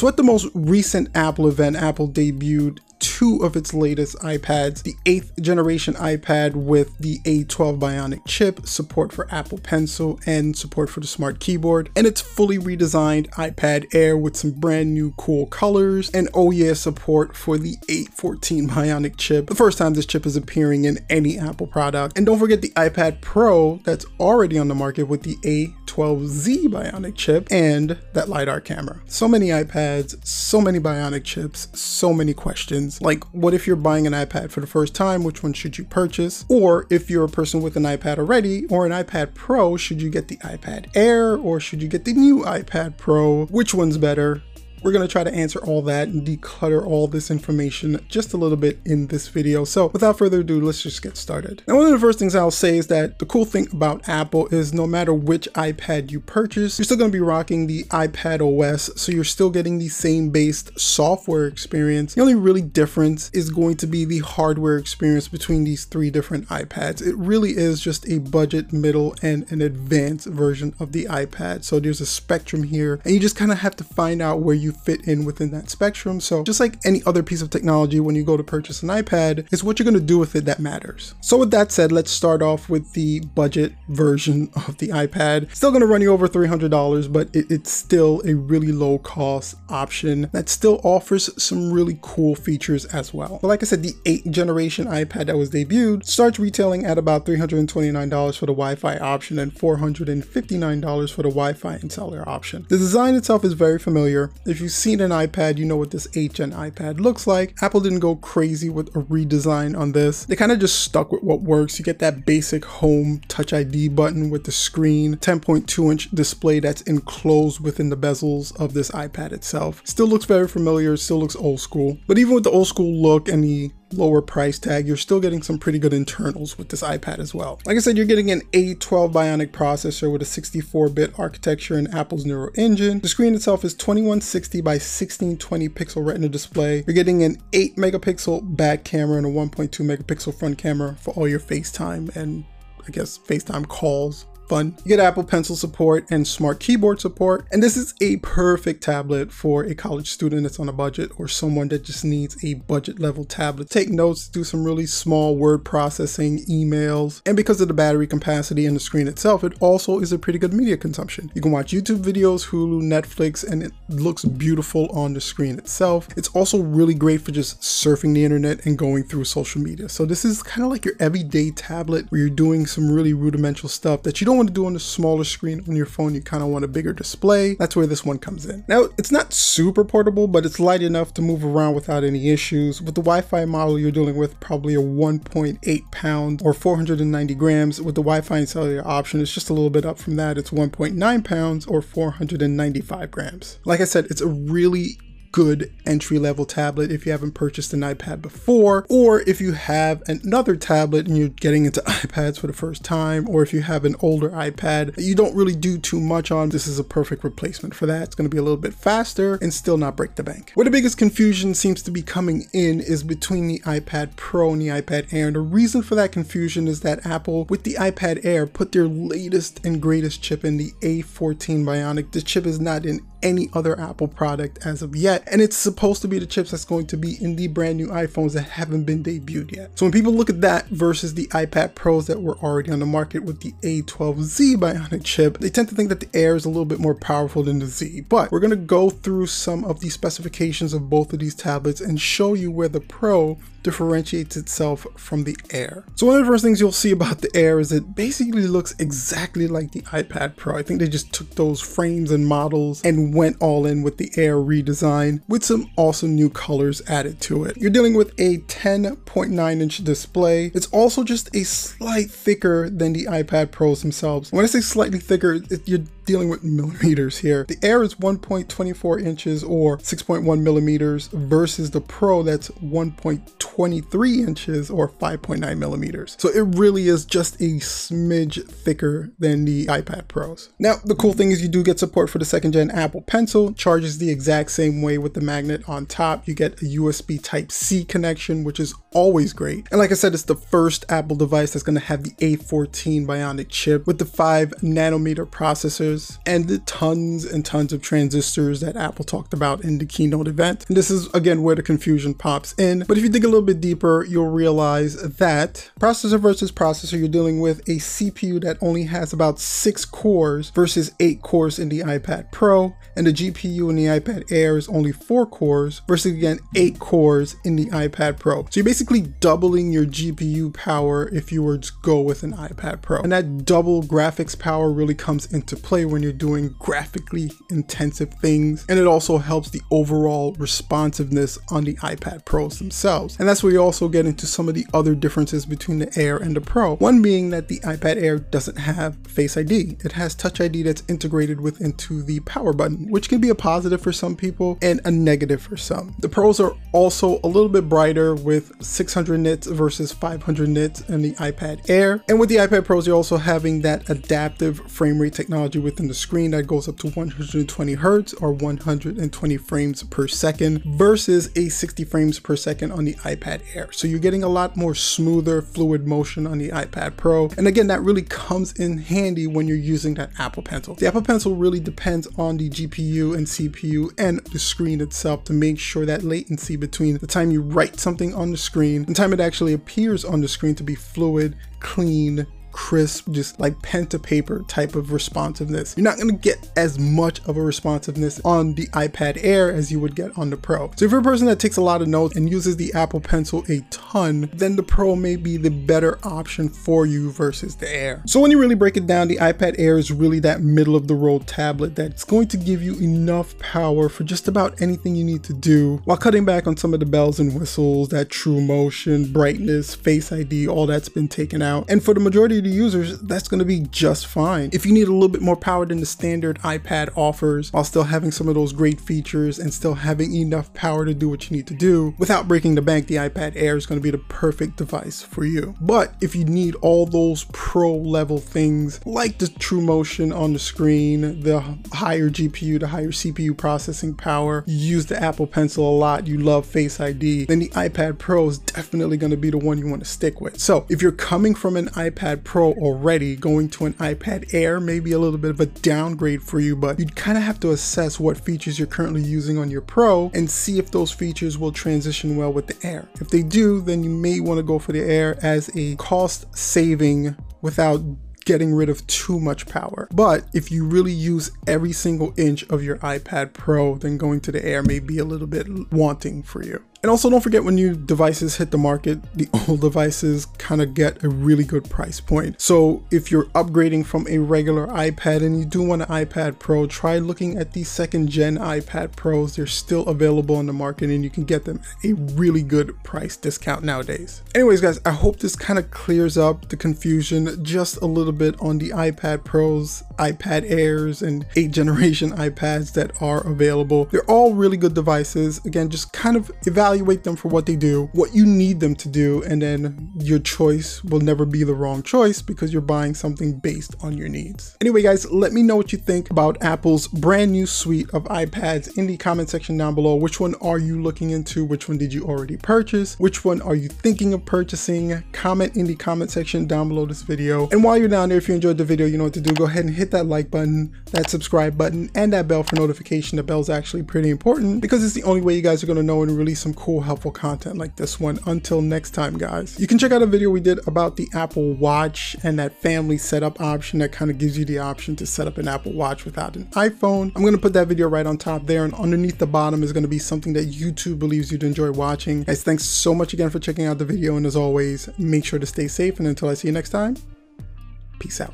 So at the most recent Apple event, Apple debuted two of its latest iPads, the 8th generation iPad with the A12 Bionic chip, support for Apple Pencil, and support for the Smart Keyboard, and its fully redesigned iPad Air with some brand new cool colors, and oh yeah, support for the A14 Bionic chip, the first time this chip is appearing in any Apple product. And don't forget the iPad Pro that's already on the market with the A12Z Bionic chip and that LiDAR camera. So many iPads, so many Bionic chips, so many questions like, what if you're buying an iPad for the first time? Which one should you purchase? Or if you're a person with an iPad already or an iPad Pro, should you get the iPad Air or should you get the new iPad Pro? Which one's better? We're going to try to answer all that and declutter all this information just a little bit in this video. So without further ado, let's just get started. Now, one of the first things I'll say is that the cool thing about Apple is no matter which iPad you purchase, you're still going to be rocking the iPad OS. So you're still getting the same based software experience. The only really difference is going to be the hardware experience between these three different iPads. It really is just a budget, middle, and an advanced version of the iPad. So there's a spectrum here and you just kind of have to find out where you you fit in within that spectrum. So just like any other piece of technology, when you go to purchase an iPad, it's what you're going to do with it that matters. So with that said, let's start off with the budget version of the iPad. Still going to run you over $300, but it, it's still a really low cost option that still offers some really cool features as well. But like I said, the 8th generation iPad that was debuted starts retailing at about $329 for the Wi-Fi option and $459 for the Wi-Fi and cellular option. The design itself is very familiar. If you've seen an iPad, you know what this 8th gen iPad looks like. Apple didn't go crazy with a redesign on this. They kind of just stuck with what works. You get that basic home touch ID button with the screen, 10.2 inch display that's enclosed within the bezels of this iPad itself. Still looks very familiar, still looks old school. But even with the old school look and the lower price tag, you're still getting some pretty good internals with this iPad as well. Like I said, you're getting an A12 Bionic processor with a 64-bit architecture and Apple's Neural Engine. The screen itself is 2160 by 1620 pixel retina display. You're getting an 8 megapixel back camera and a 1.2 megapixel front camera for all your FaceTime and I guess FaceTime calls fun. You get Apple Pencil support and Smart Keyboard support, and this is a perfect tablet for a college student that's on a budget or someone that just needs a budget level tablet. Take notes, do some really small word processing, emails, and because of the battery capacity and the screen itself, it also is a pretty good media consumption. You can watch YouTube videos, Hulu, Netflix, and it looks beautiful on the screen itself. It's also really great for just surfing the internet and going through social media. So this is kind of like your everyday tablet where you're doing some really rudimental stuff that you don't want to do on a smaller screen on your phone, you kind of want a bigger display. That's where this one comes in. Now, it's not super portable, but it's light enough to move around without any issues. With the Wi-Fi model, you're dealing with probably a 1.8 pound or 490 grams. With the Wi-Fi and cellular option, it's just a little bit up from that. It's 1.9 pounds or 495 grams. Like I said, it's a really good entry level tablet if you haven't purchased an iPad before, or if you have another tablet and you're getting into iPads for the first time, or if you have an older iPad that you don't really do too much on, this is a perfect replacement for that. It's going to be a little bit faster and still not break the bank. Where the biggest confusion seems to be coming in is between the iPad Pro and the iPad Air. And the reason for that confusion is that Apple, with the iPad Air, put their latest and greatest chip in the A14 Bionic. The chip is not in any other Apple product as of yet. And it's supposed to be the chips that's going to be in the brand new iPhones that haven't been debuted yet. So when people look at that versus the iPad Pros that were already on the market with the A12Z Bionic chip, they tend to think that the Air is a little bit more powerful than the Z. But we're to go through some of the specifications of both of these tablets and show you where the Pro differentiates itself from the Air. So one of the first things you'll see about the Air is it basically looks exactly like the iPad Pro. I think they just took those frames and models and went all in with the Air redesign with some awesome new colors added to it. You're dealing with a 10.9 inch display. It's also just a slight thicker than the iPad Pros themselves. When I say slightly thicker, it, you're dealing with millimeters here. The Air is 1.24 inches or 6.1 millimeters versus the Pro that's 1.23 inches or 5.9 millimeters. So it really is just a smidge thicker than the iPad Pros. Now, the cool thing is you do get support for the second gen Apple Pencil, charges the exact same way with the magnet on top. You get a USB type C connection, which is always great. And like I said, it's the first Apple device that's gonna have the A14 Bionic chip with the five nanometer processor and the tons and tons of transistors that Apple talked about in the keynote event. And this is again where the confusion pops in. But if you dig a little bit deeper, you'll realize that processor versus processor, you're dealing with a CPU that only has about six cores versus eight cores in the iPad Pro, and the GPU in the iPad Air is only four cores versus again eight cores in the iPad Pro. So you're basically doubling your GPU power if you were to go with an iPad Pro. And that double graphics power really comes into play when you're doing graphically intensive things. And it also helps the overall responsiveness on the iPad Pros themselves. And that's where you also get into some of the other differences between the Air and the Pro. One being that the iPad Air doesn't have Face ID. It has Touch ID that's integrated with into the power button, which can be a positive for some people and a negative for some. The Pros are also a little bit brighter with 600 nits versus 500 nits in the iPad Air. And with the iPad Pros, you're also having that adaptive frame rate technology within the screen that goes up to 120 hertz or 120 frames per second versus a 60 frames per second on the iPad Air. So you're getting a lot more smoother fluid motion on the iPad Pro. And again, that really comes in handy when you're using that Apple Pencil. The Apple Pencil really depends on the GPU and CPU and the screen itself to make sure that latency between the time you write something on the screen and the time it actually appears on the screen to be fluid, clean, crisp, just like pen to paper type of responsiveness. You're not going to get as much of a responsiveness on the iPad Air as you would get on the Pro. So if you're a person that takes a lot of notes and uses the Apple Pencil a ton, then the Pro may be the better option for you versus the Air. So when you really break it down, the iPad Air is really that middle of the road tablet that's going to give you enough power for just about anything you need to do while cutting back on some of the bells and whistles, that true motion, brightness, face ID, all that's been taken out. And for the majority users, that's going to be just fine. If you need a little bit more power than the standard iPad offers while still having some of those great features and still having enough power to do what you need to do without breaking the bank, the iPad Air is going to be the perfect device for you. But if you need all those pro level things like the true motion on the screen, the higher GPU, the higher CPU processing power, you use the Apple Pencil a lot, you love Face ID, then the iPad Pro is definitely going to be the one you want to stick with. So if you're coming from an iPad Pro already, going to an iPad Air may be a little bit of a downgrade for you, but you'd kind of have to assess what features you're currently using on your Pro and see if those features will transition well with the Air. If they do, then you may want to go for the Air as a cost saving without getting rid of too much power. But if you really use every single inch of your iPad Pro, then going to the Air may be a little bit wanting for you. And also don't forget when new devices hit the market, the old devices kind of get a really good price point. So if you're upgrading from a regular iPad and you do want an iPad Pro, try looking at the second gen iPad Pros. They're still available on the market and you can get them at a really good price discount nowadays. Anyways guys, I hope this kind of clears up the confusion just a little bit on the iPad Pros, iPad Airs, and 8th generation iPads that are available. They're all really good devices. Again, just kind of evaluate evaluate them for what they do, what you need them to do, and then your choice will never be the wrong choice because you're buying something based on your needs. Anyway, guys, let me know what you think about Apple's brand new suite of iPads in the comment section down below. Which one are you looking into? Which one did you already purchase? Which one are you thinking of purchasing? Comment in the comment section down below this video. And while you're down there, if you enjoyed the video, you know what to do. Go ahead and hit that like button, that subscribe button, and that bell for notification. The bell's actually pretty important because it's the only way you guys are to know when to release some cool, helpful content like this one. Until next time, guys. You can check out a video we did about the Apple Watch and that family setup option that kind of gives you the option to set up an Apple Watch without an iPhone. I'm going to put that video right on top there and underneath the bottom is going to be something that YouTube believes you'd enjoy watching. Guys, thanks so much again for checking out the video and as always, make sure to stay safe and until I see you next time, peace out.